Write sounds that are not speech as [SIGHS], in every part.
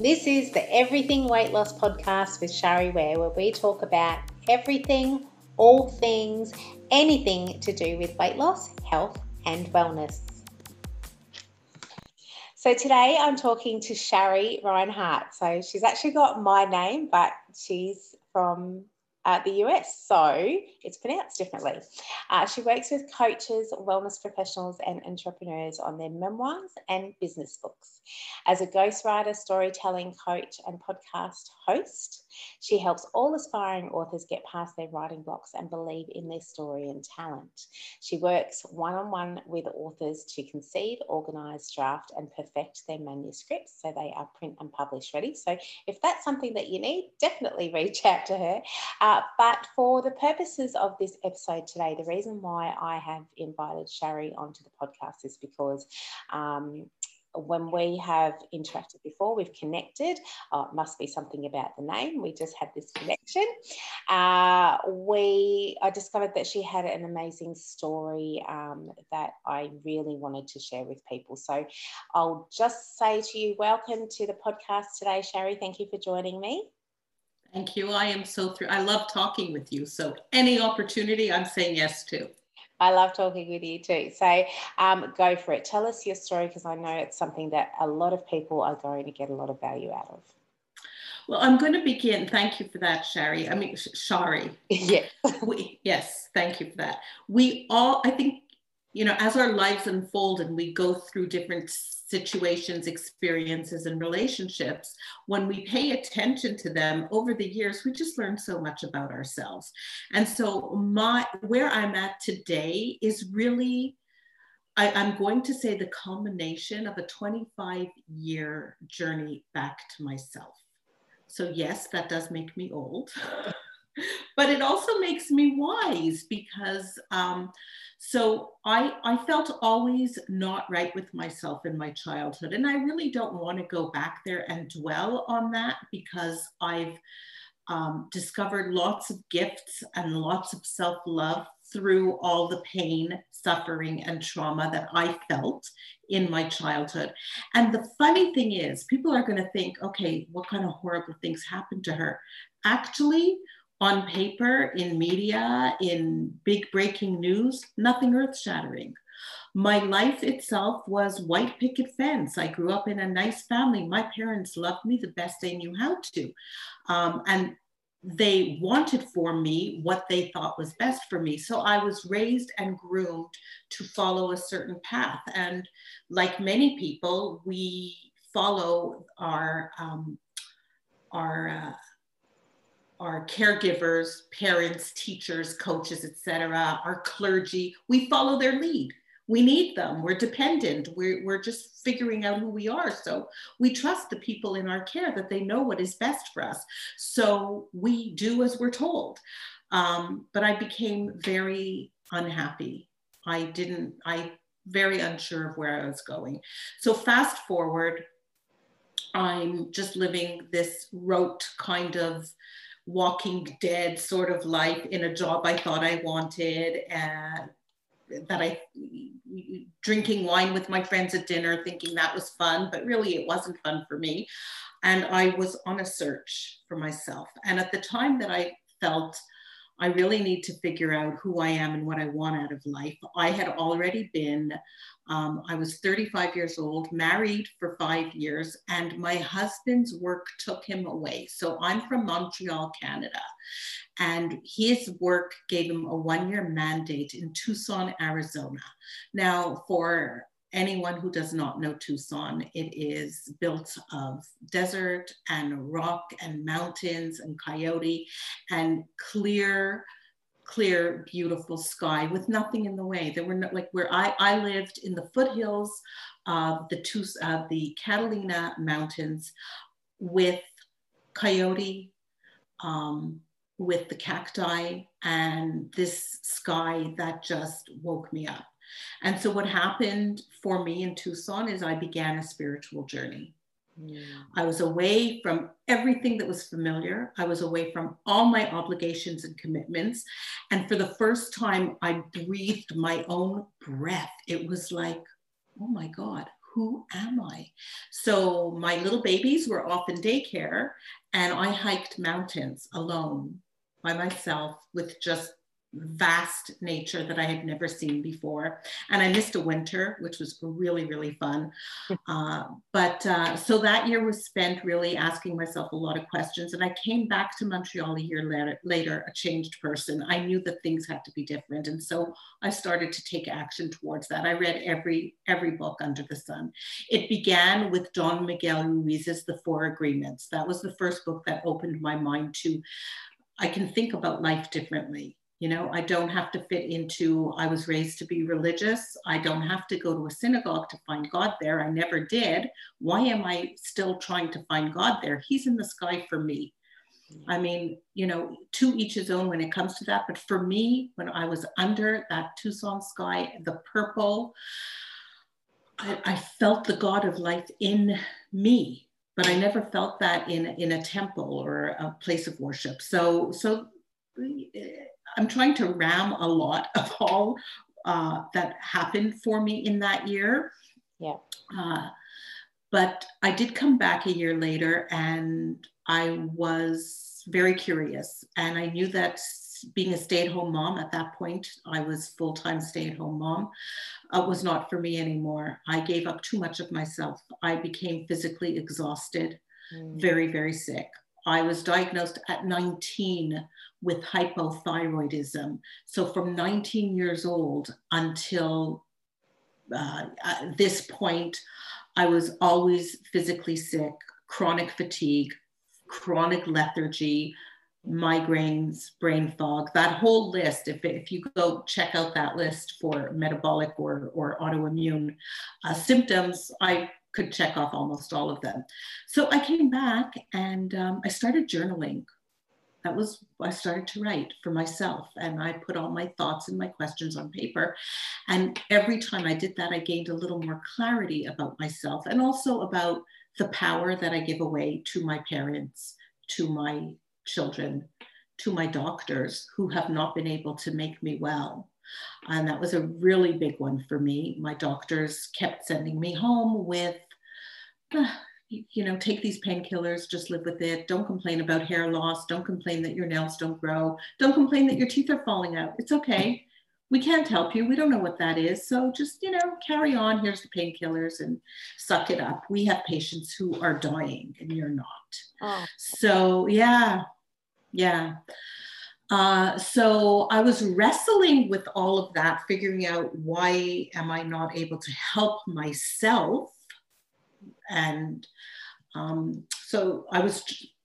This is the Everything Weight Loss podcast with Shari Ware, where we talk about everything, all things, anything to do with weight loss, health, and wellness. So today I'm talking to Shari Reinhardt. So she's actually got my name, but she's from uh, the US, so it's pronounced differently. Uh, she works with coaches, wellness professionals, and entrepreneurs on their memoirs and business books. As a ghostwriter, storytelling coach, and podcast host, she helps all aspiring authors get past their writing blocks and believe in their story and talent. She works one on one with authors to conceive, organise, draft, and perfect their manuscripts so they are print and publish ready. So, if that's something that you need, definitely reach out to her. Uh, but for the purposes of this episode today, the reason why I have invited Shari onto the podcast is because um, when we have interacted before, we've connected. Oh, it must be something about the name. We just had this connection. Uh, we I discovered that she had an amazing story um, that I really wanted to share with people. So I'll just say to you, welcome to the podcast today, Shari. Thank you for joining me. Thank you. I am so thrilled. I love talking with you. So any opportunity, I'm saying yes to. I love talking with you too. So um, go for it. Tell us your story because I know it's something that a lot of people are going to get a lot of value out of. Well, I'm going to begin. Thank you for that, Shari. I mean, Shari. [LAUGHS] Yes. we, yes, thank you for that. We all, I think, you know, as our lives unfold and we go through different situations, experiences, and relationships, when we pay attention to them over the years, we just learn so much about ourselves. And so, my where I'm at today is really. I, I'm going to say the culmination of a 25 year journey back to myself. So, yes, that does make me old. [LAUGHS] but it also makes me wise because um, so I, I felt always not right with myself in my childhood. And i really don't want to go back there and dwell on that because i've um, discovered lots of gifts and lots of self-love through all the pain suffering and trauma that i felt in my childhood. And the funny thing is people are going to think okay what kind of horrible things happened to her? Actually on paper, in media, in big breaking news, nothing earth shattering. My life itself was white picket fence. I grew up in a nice family. My parents loved me the best they knew how to. Um, and they wanted for me what they thought was best for me. So I was raised and groomed to follow a certain path. And like many people, we follow our um, our uh, our caregivers, parents, teachers, coaches, etc., our clergy, we follow their lead. We need them. We're dependent. We're, we're just figuring out who we are. So we trust the people in our care that they know what is best for us. So we do as we're told. Um, but I became very unhappy. I didn't, I very unsure of where I was going. So fast forward, I'm just living this rote kind of walking dead sort of life in a job I thought I wanted, and that I drinking wine with my friends at dinner, thinking that was fun, but really it wasn't fun for me. And I was on a search for myself. And at the time that I felt I really need to figure out who I am and what I want out of life. I had already been, um, I was 35 years old, married for five years, and my husband's work took him away. So I'm from Montreal, Canada. And his work gave him a one year mandate in Tucson, Arizona. Now, for anyone who does not know Tucson, it is built of desert and rock and mountains and coyote and clear, clear, beautiful sky with nothing in the way. There were no, like where I, I lived in the foothills of the, Tus, of the Catalina Mountains with coyote, um, with the cacti and this sky that just woke me up. And so, what happened for me in Tucson is I began a spiritual journey. Mm. I was away from everything that was familiar. I was away from all my obligations and commitments. And for the first time, I breathed my own breath. It was like, oh my God, who am I? So my little babies were off in daycare, and I hiked mountains alone by myself with just vast nature that I had never seen before. And I missed a winter, which was really, really fun. [LAUGHS] Uh, but uh, so that year was spent really asking myself a lot of questions. And I came back to Montreal a year later, later, a changed person. I knew that things had to be different. And so I started to take action towards that. I read every, every book under the sun. It began with Don Miguel Ruiz's The Four Agreements. That was the first book that opened my mind to I can think about life differently. You know, I don't have to fit into, I was raised to be religious. I don't have to go to a synagogue to find God there. I never did. Why am I still trying to find God there? He's in the sky for me. I mean, you know, to each his own when it comes to that. But for me, when I was under that Tucson sky, the purple, I, I felt the God of life in me but I never felt that in in a temple or a place of worship. So so eh, I'm trying to ram a lot [LAUGHS] of all uh, that happened for me in that year. Yeah. Uh, but I did come back a year later and I was very curious. And I knew that being a stay at home mom at that point, I was full time stay at home mom, uh, was not for me anymore. I gave up too much of myself. I became physically exhausted, mm. very, very sick. I was diagnosed at 19 with hypothyroidism. So from 19 years old until uh, this point, I was always physically sick, chronic fatigue, chronic lethargy, migraines, brain fog, that whole list. If, if you go check out that list for metabolic or, or autoimmune uh, symptoms, I could check off almost all of them. So I came back and um, I started journaling that was I started to write for myself and I put all my thoughts and my questions on paper. And every time I did that, I gained a little more clarity about myself and also about the power that I give away to my parents, to my children, to my doctors who have not been able to make me well. And that was a really big one for me. My doctors kept sending me home with, uh, you know, take these painkillers, just live with it. Don't complain about hair loss. Don't complain that your nails don't grow. Don't complain that your teeth are falling out. It's okay. We can't help you. We don't know what that is. So just, you know, carry on. Here's the painkillers and suck it up. We have patients who are dying and you're not. Oh. So, yeah, yeah. Uh, so I was wrestling with all of that, figuring out why am I not able to help myself and um, so I was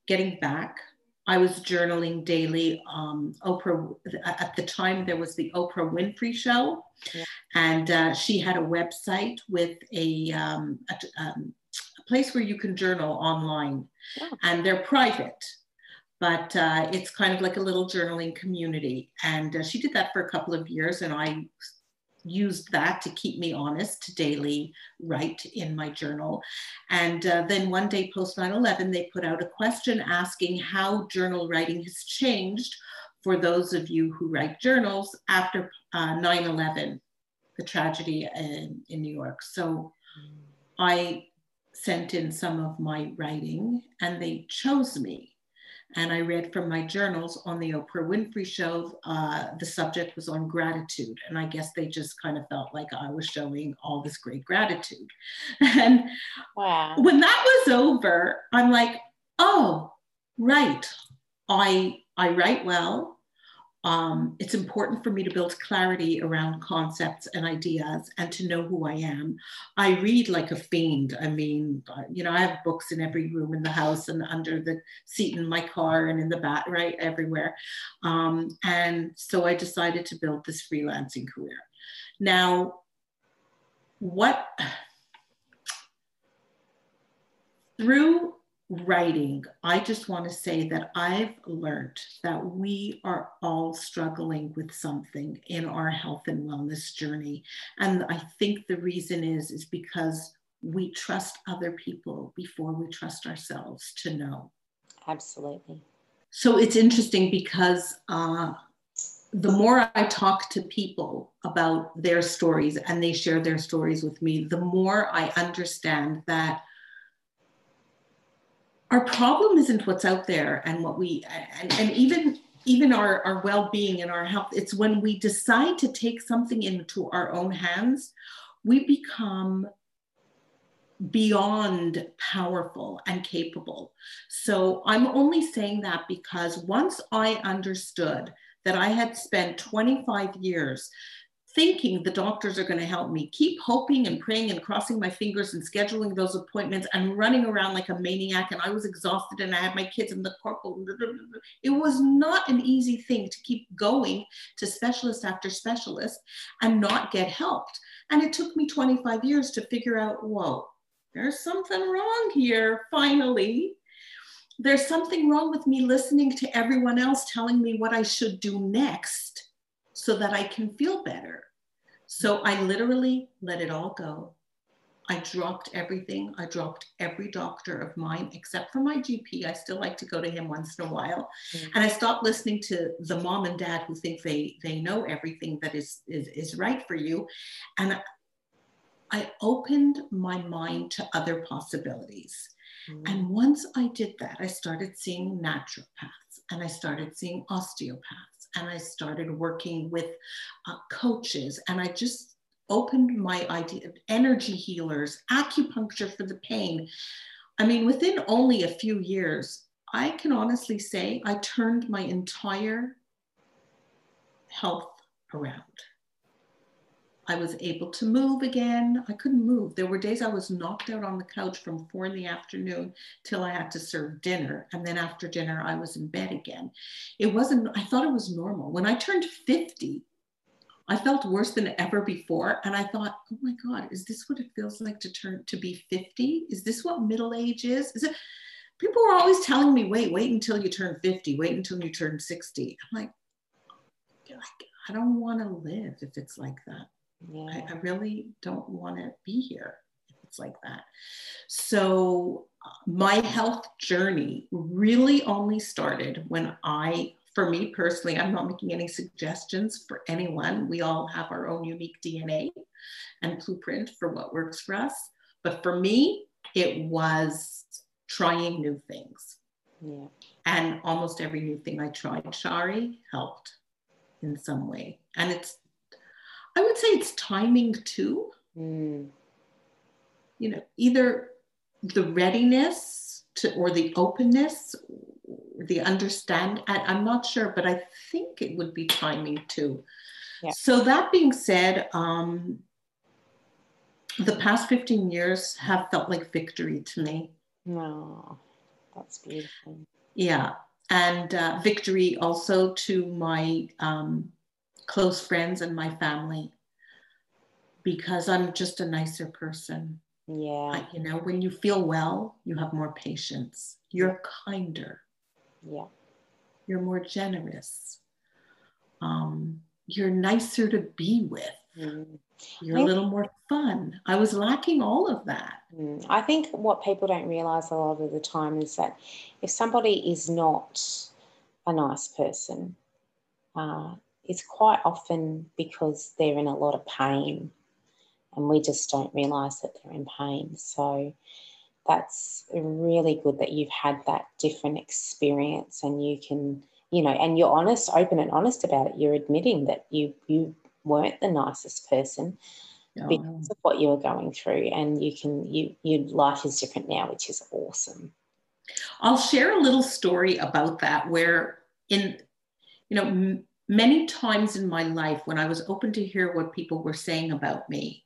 getting back. I was journaling daily. Um, Oprah, at the time, there was the Oprah Winfrey Show, yeah. and uh, she had a website with a, um, a, um, a, place where you can journal online, yeah. and they're private. But uh, it's kind of like a little journaling community. And uh, she did that for a couple of years, and I used that to keep me honest to daily write in my journal. And uh, then one day post 9 11, they put out a question asking how journal writing has changed for those of you who write journals after uh, 9 11, the tragedy in, in New York. So I sent in some of my writing and they chose me and I read from my journals on the Oprah Winfrey Show. Uh, the subject was on gratitude, and I guess they just kind of felt like I was showing all this great gratitude. [LAUGHS] And wow. when that was over, I'm like, oh, right. I I write well um, it's important for me to build clarity around concepts and ideas and to know who I am. I read like a fiend. I mean, you know, I have books in every room in the house and under the seat in my car and in the back, right, everywhere. Um, and so I decided to build this freelancing career. Now, what [SIGHS] through writing, I just want to say that I've learned that we are all struggling with something in our health and wellness journey. And I think the reason is, is because we trust other people before we trust ourselves to know. Absolutely. So it's interesting because uh, the more I talk to people about their stories and they share their stories with me, the more I understand that our problem isn't what's out there and what we and, and even even our, our well-being and our health it's when we decide to take something into our own hands we become beyond powerful and capable. So i'm only saying that because once i understood that I had spent 25 years thinking the doctors are going to help me, keep hoping and praying and crossing my fingers and scheduling those appointments and running around like a maniac. And I was exhausted and I had my kids in the corporal. It was not an easy thing to keep going to specialist after specialist and not get helped. And it took me 25 years to figure out, whoa, there's something wrong here, finally there's something wrong with me listening to everyone else telling me what I should do next so that I can feel better. So I literally let it all go. I dropped everything. I dropped every doctor of mine except for my GP. I still like to go to him once in a while. Mm-hmm. And I stopped listening to the mom and dad who think they they know everything that is is, is right for you. And I opened my mind to other possibilities. Mm-hmm. And once I did that, I started seeing naturopaths and I started seeing osteopaths and I started working with uh, coaches and I just opened my idea of energy healers, acupuncture for the pain. I mean, within only a few years, I can honestly say I turned my entire health around. I was able to move again. I couldn't move. There were days I was knocked out on the couch from four in the afternoon till I had to serve dinner. And then after dinner, I was in bed again. It wasn't, I thought it was normal. When I turned 50, I felt worse than ever before. And I thought, oh my God, is this what it feels like to turn to be 50? Is this what middle age is? Is it? People were always telling me, wait, wait until you turn 50, wait until you turn 60. I'm like, I don't want to live if it's like that. Yeah. I, I really don't want to be here if it's like that. So uh, my health journey really only started when I for me personally, I'm not making any suggestions for anyone. We all have our own unique DNA and blueprint for what works for us. But for me, it was trying new things. Yeah. And almost every new thing I tried, Shari, helped in some way. And it's I would say it's timing too. Mm. You know, either the readiness to or the openness, the understand. I, am not sure, but I think it would be timing too. Yeah. So that being said, um, the past 15 years have felt like victory to me. No, that's beautiful. Yeah. And uh, victory also to my um, close friends and my family because I'm just a nicer person. Yeah. You know, when you feel well, you have more patience. You're kinder. Yeah. You're more generous. Um, you're nicer to be with. Mm. You're a little more fun. I was lacking all of that. Mm. I think what people don't realize a lot of the time is that if somebody is not a nice person, uh, it's quite often because they're in a lot of pain and we just don't realize that they're in pain. So that's really good that you've had that different experience and you can, you know, and you're honest, open and honest about it. You're admitting that you you weren't the nicest person because of what you were going through and you can you your life is different now, which is awesome. I'll share a little story about that where in you know many times in my life when I was open to hear what people were saying about me,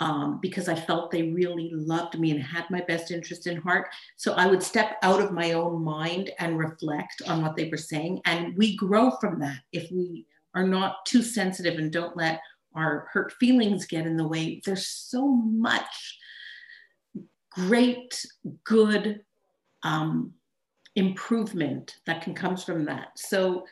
um, because I felt they really loved me and had my best interest in heart. So I would step out of my own mind and reflect on what they were saying. And we grow from that if we are not too sensitive and don't let our hurt feelings get in the way. There's so much great, good um, improvement that can come from that. So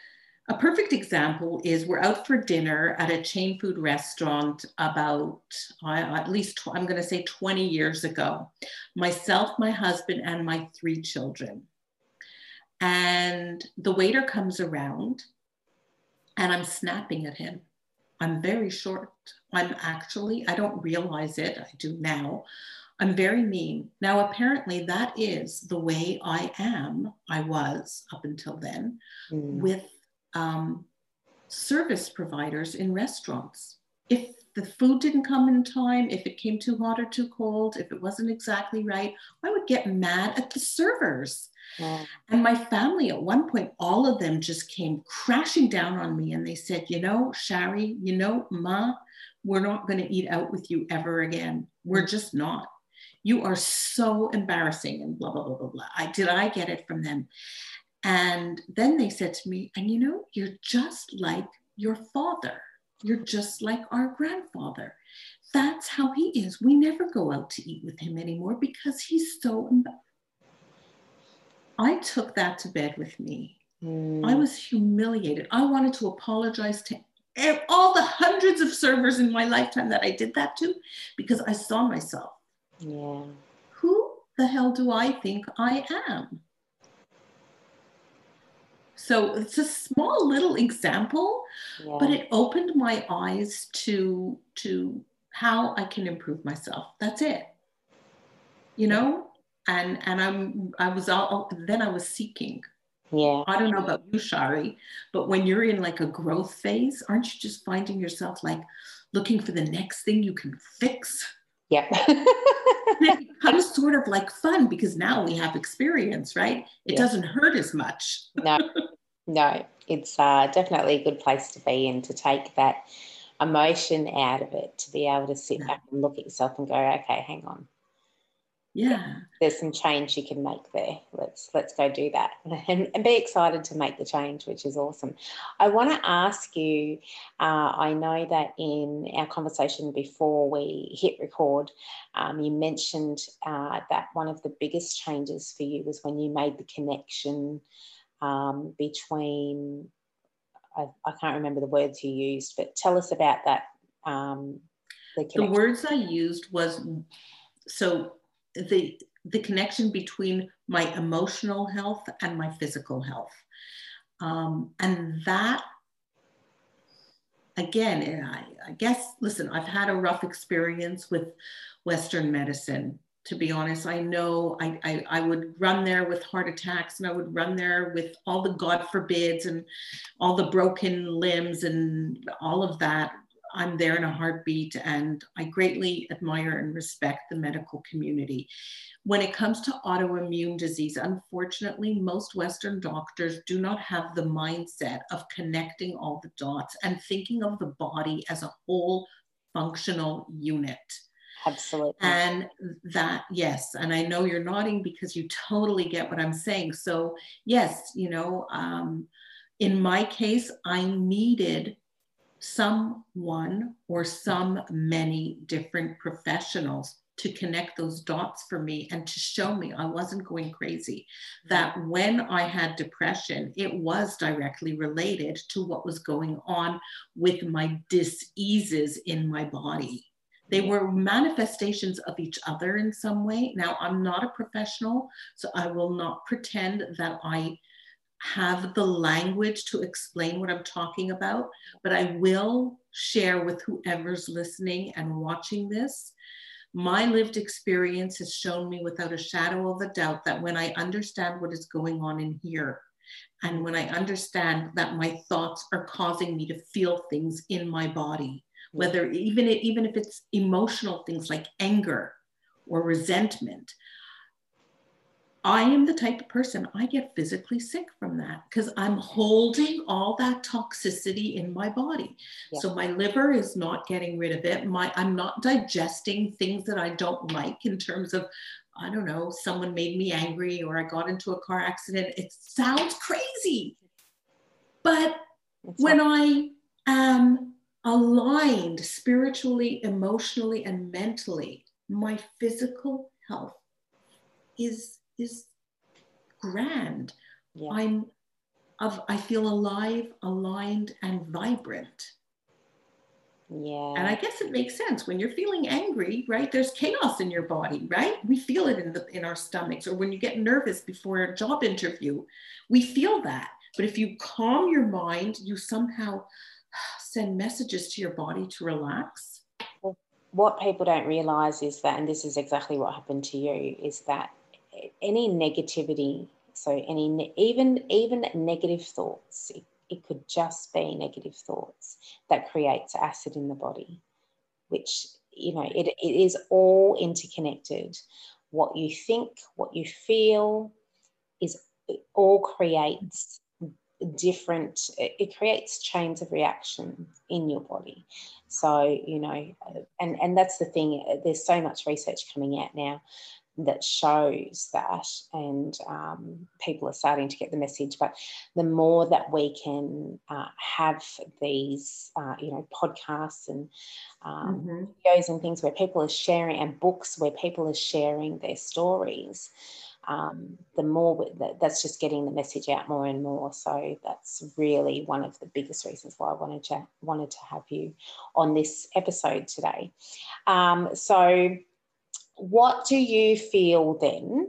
a perfect example is we're out for dinner at a chain food restaurant about uh, at least, I'm going to say 20 years ago. Myself, my husband, and my three children. And the waiter comes around and I'm snapping at him. I'm very short. I'm actually, I don't realize it, I do now. I'm very mean. Now, apparently, that is the way I am, I was up until then, mm. with um, service providers in restaurants. If the food didn't come in time, if it came too hot or too cold, if it wasn't exactly right, I would get mad at the servers. And my family, at one point, all of them just came crashing down on me and they said, You know, Shari, you know, Ma, we're not going to eat out with you ever again. We're mm. just not. You are so embarrassing and blah, blah, blah, blah, blah. I, did I get it from them? And then they said to me, And you know, you're just like your father. You're just like our grandfather. That's how he is. We never go out to eat with him anymore because he's so I took that to bed with me. Mm. I was humiliated. I wanted to apologize to all the hundreds of servers in my lifetime that I did that to because I saw myself. Yeah. Who the hell do I think I am? So it's a small little example, yeah. but it opened my eyes to to how I can improve myself. That's it. You know, and and I'm I was all then I was seeking. Yeah. I don't know about you, Shari, but when you're in like a growth phase, aren't you just finding yourself like looking for the next thing you can fix? Yeah. it [LAUGHS] becomes sort of like fun because now we have experience, right? It doesn't hurt as much. no, no, it's uh, definitely a good place to be in to take that emotion out of it, to be able to sit back and look at yourself and go, okay, hang on yeah. There's some change you can make there. Let's let's go do that [LAUGHS] and, and be excited to make the change which is awesome. I want to ask you uh, i know that in our conversation before we hit record um, you mentioned uh, that one of the biggest changes for you was when you made the connection um, between I, I, can't remember the words you used but tell us about that um, the, the words i used was so the the connection between my emotional health and my physical health. Um, and that again I, I guess listen i've had a rough experience with western medicine to be honest. I know I, I, I would run there with heart attacks and i would run there with all the god forbids and all the broken limbs and all of that I'm there in a heartbeat, and I greatly admire and respect the medical community. When it comes to autoimmune disease, unfortunately, most Western doctors do not have the mindset of connecting all the dots and thinking of the body as a whole functional unit. Absolutely. And that, yes. And I know you're nodding because you totally get what I'm saying. So, yes, you know, um, in my case, I needed someone or some many different professionals to connect those dots for me and to show me I wasn't going crazy. Mm-hmm. That when I had depression, it was directly related to what was going on with my diseases in my body. They mm-hmm. were manifestations of each other in some way. Now, I'm not a professional, so I will not pretend that I have the language to explain what I'm talking about, but I will share with whoever's listening and watching this. My lived experience has shown me without a shadow of a doubt that when I understand what is going on in here, and when I understand that my thoughts are causing me to feel things in my body, mm. whether even, even if it's emotional things like anger or resentment, I am the type of person I get physically sick from that because I'm holding all that toxicity in my body. Yeah. So my liver is not getting rid of it. My I'm not digesting things that I don't like in terms of I don't know, someone made me angry or I got into a car accident. It sounds crazy. But That's when I am aligned spiritually, emotionally, and mentally, my physical health is is grand. Yeah. I'm of I feel alive, aligned, and vibrant. Yeah. And I guess it makes sense when you're feeling angry, right? There's chaos in your body, right? We feel it in the in our stomachs, or when you get nervous before a job interview, we feel that. But if you calm your mind, you somehow [SIGHS] send messages to your body to relax. What people don't realize is that, and this is exactly what happened to you, is that any negativity, so any even even negative thoughts, it, it could just be negative thoughts that creates acid in the body, which you know it, it is all interconnected. What you think, what you feel, is all creates different it creates chains of reaction in your body so you know and and that's the thing there's so much research coming out now that shows that and um, people are starting to get the message but the more that we can uh, have these uh, you know podcasts and um, mm-hmm. videos and things where people are sharing and books where people are sharing their stories um, the more that's just getting the message out more and more. So that's really one of the biggest reasons why I wanted to wanted to have you on this episode today. Um, so, what do you feel then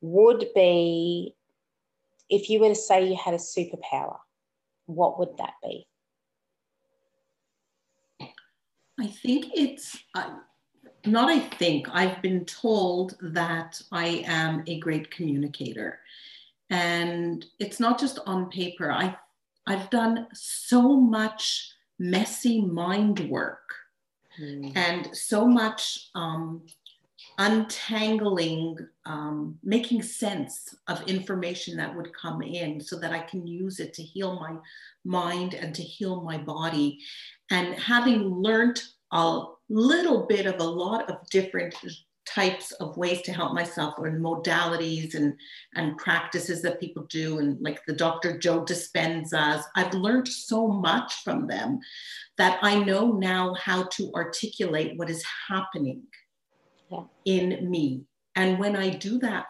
would be if you were to say you had a superpower? What would that be? I think it's. Uh, not I think, I've been told that I am a great communicator. And it's not just on paper. I, I've done so much messy mind work mm. and so much um, untangling, um, making sense of information that would come in so that I can use it to heal my mind and to heal my body. And having learned a little bit of a lot of different types of ways to help myself or modalities and, and practices that people do and like the Dr. Joe Dispenza's. I've learned so much from them that I know now how to articulate what is happening yeah. in me. And when I do that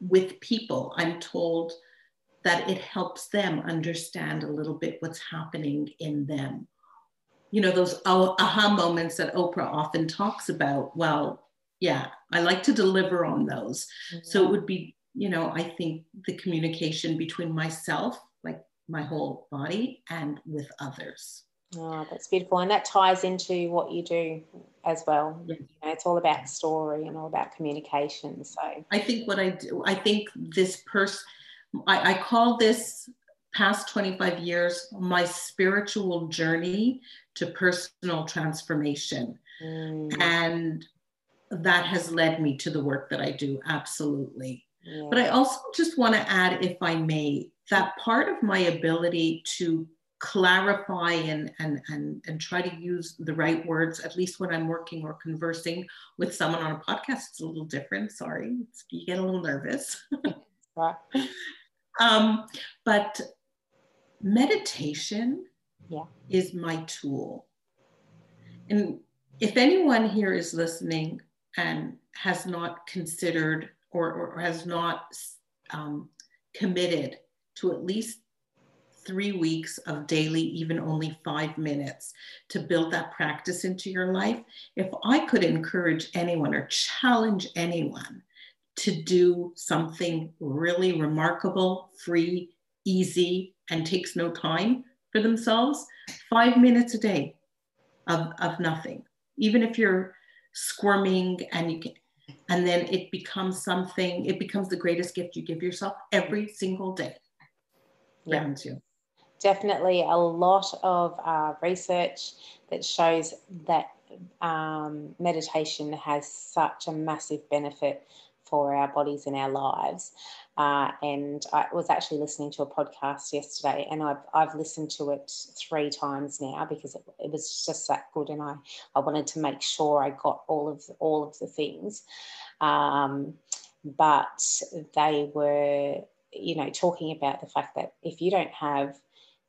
with people, I'm told that it helps them understand a little bit what's happening in them you know, those aha moments that Oprah often talks about. Well, yeah, I like to deliver on those. Mm-hmm. So it would be, you know, I think the communication between myself, like my whole body, and with others. Oh, that's beautiful. And that ties into what you do as well. You know, it's all about story and all about communication. So I think what I do, I think this person, I, I call this past 25 years my spiritual journey to personal transformation. Mm. And that has led me to the work that I do, absolutely. Yeah. But I also just want to add, if I may, that part of my ability to clarify and, and, and, and try to use the right words, at least when I'm working or conversing with someone on a podcast, it's a little different. Sorry, you get a little nervous. [LAUGHS] um, but meditation yeah. is my tool. And if anyone here is listening and has not considered or, or has not um, committed to at least three weeks of daily, even only five minutes to build that practice into your life, if I could encourage anyone or challenge anyone to do something really remarkable, free, easy, and takes no time for themselves, five minutes a day of, of nothing. Even if you're squirming and you can, and then it becomes something, it becomes the greatest gift you give yourself every single day. Yeah. You. Definitely a lot of uh, research that shows that um, meditation has such a massive benefit for our bodies and our lives. Uh, and I was actually listening to a podcast yesterday, and I've, I've listened to it three times now because it, it was just that good, and I, I wanted to make sure I got all of the, all of the things. Um, but they were, you know, talking about the fact that if you don't have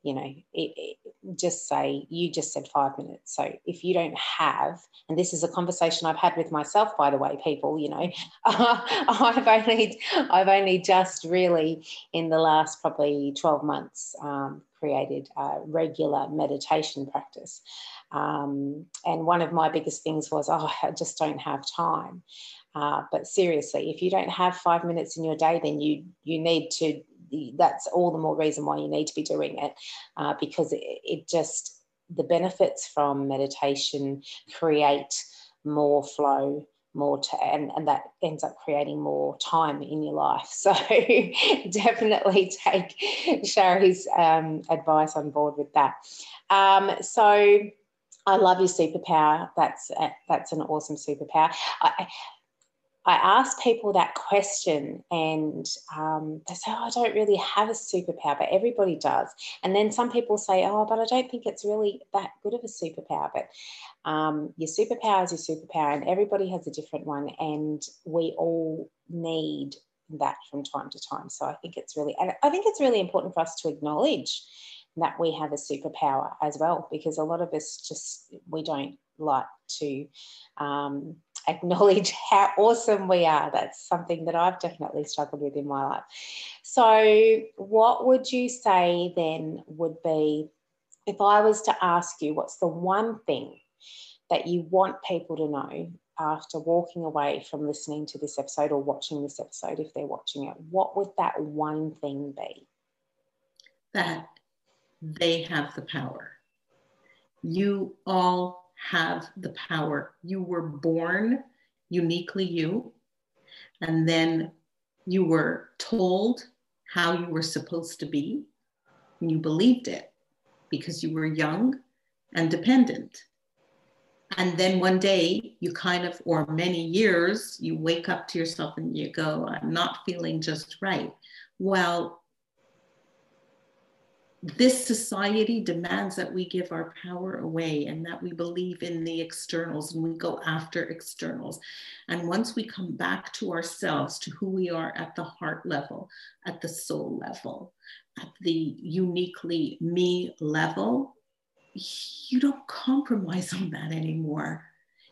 you know, it, it, just say, you just said five minutes. So if you don't have, and this is a conversation I've had with myself, by the way, people, you know, [LAUGHS] I've only, I've only just really in the last probably 12 months um, created a regular meditation practice. Um, and one of my biggest things was, oh, I just don't have time. Uh, but seriously, if you don't have five minutes in your day, then you you need to that's all the more reason why you need to be doing it uh, because it, it just the benefits from meditation create more flow more to, and, and that ends up creating more time in your life. [LAUGHS] So [LAUGHS] definitely take Shari's um, advice on board with that. Um, so i love your superpower. That's that's an awesome superpower. I, I ask people that question and um, they say, oh, I don't really have a superpower, but everybody does. And then some people say, oh, but I don't think it's really that good of a superpower. But um, your superpower is your superpower, and everybody has a different one. And we all need that from time to time. So I think it's really, and I think it's really important for us to acknowledge that we have a superpower as well, because a lot of us just, we don't like to um, acknowledge [LAUGHS] how awesome we are. That's something that I've definitely struggled with in my life. So, what would you say then would be if I was to ask you, what's the one thing that you want people to know after walking away from listening to this episode or watching this episode, if they're watching it? What would that one thing be? That they have the power. You all have the power. You were born uniquely you, and then you were told how you were supposed to be, and you believed it because you were young and dependent. And then one day, you kind of, or many years, you wake up to yourself and you go, I'm not feeling just right. Well, this society demands that we give our power away and that we believe in the externals and we go after externals. And once we come back to ourselves, to who we are at the heart level, at the soul level, at the uniquely me level, you don't compromise on that anymore.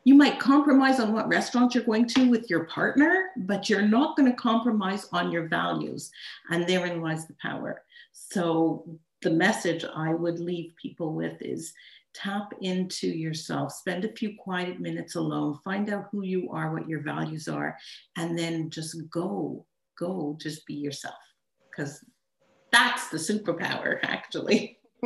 You might compromise on what restaurant you're going to with your partner, but you're not going to compromise on your values. And therein lies the power. So the message I would leave people with is tap into yourself, spend a few quiet minutes alone, find out who you are, what your values are, and then just go, go, just be yourself. Because that's the superpower, [LAUGHS] actually. [LAUGHS]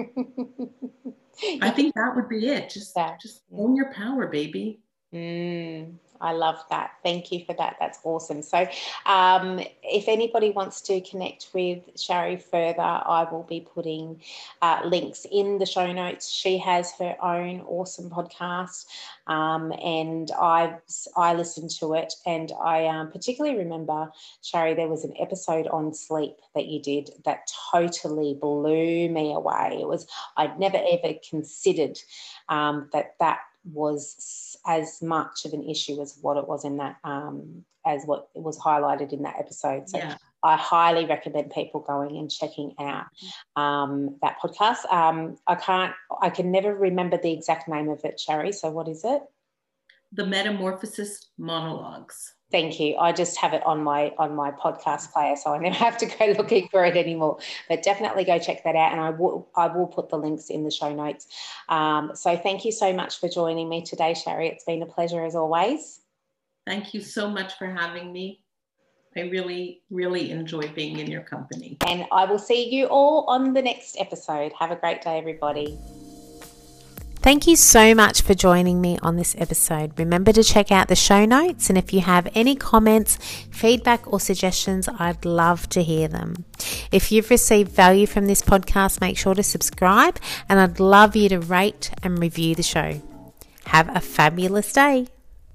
I think that would be it. Just, yeah. just own your power, baby. Mm, I love that. Thank you for that. That's awesome. So, um, if anybody wants to connect with Shari further, I will be putting uh, links in the show notes. She has her own awesome podcast, um, and I I listened to it, and I um, particularly remember Shari. There was an episode on sleep that you did that totally blew me away. It was I'd never ever considered um, that that was as much of an issue as what it was in that um, as what it was highlighted in that episode. So yeah. I highly recommend people going and checking out um, that podcast. Um, I can't, I can never remember the exact name of it, Shari. So what is it? The Metamorphosis Monologues. Thank you. I just have it on my on my podcast player, so I never [LAUGHS] have to go looking for it anymore. But definitely go check that out, and I will I will put the links in the show notes. Um, so thank you so much for joining me today, Shari It's been a pleasure as always. Thank you so much for having me. I really, really enjoy being in your company. And I will see you all on the next episode. Have a great day, everybody. Thank you so much for joining me on this episode. Remember to check out the show notes, and if you have any comments, feedback, or suggestions, I'd love to hear them. If you've received value from this podcast, make sure to subscribe, and I'd love you to rate and review the show. Have a fabulous day.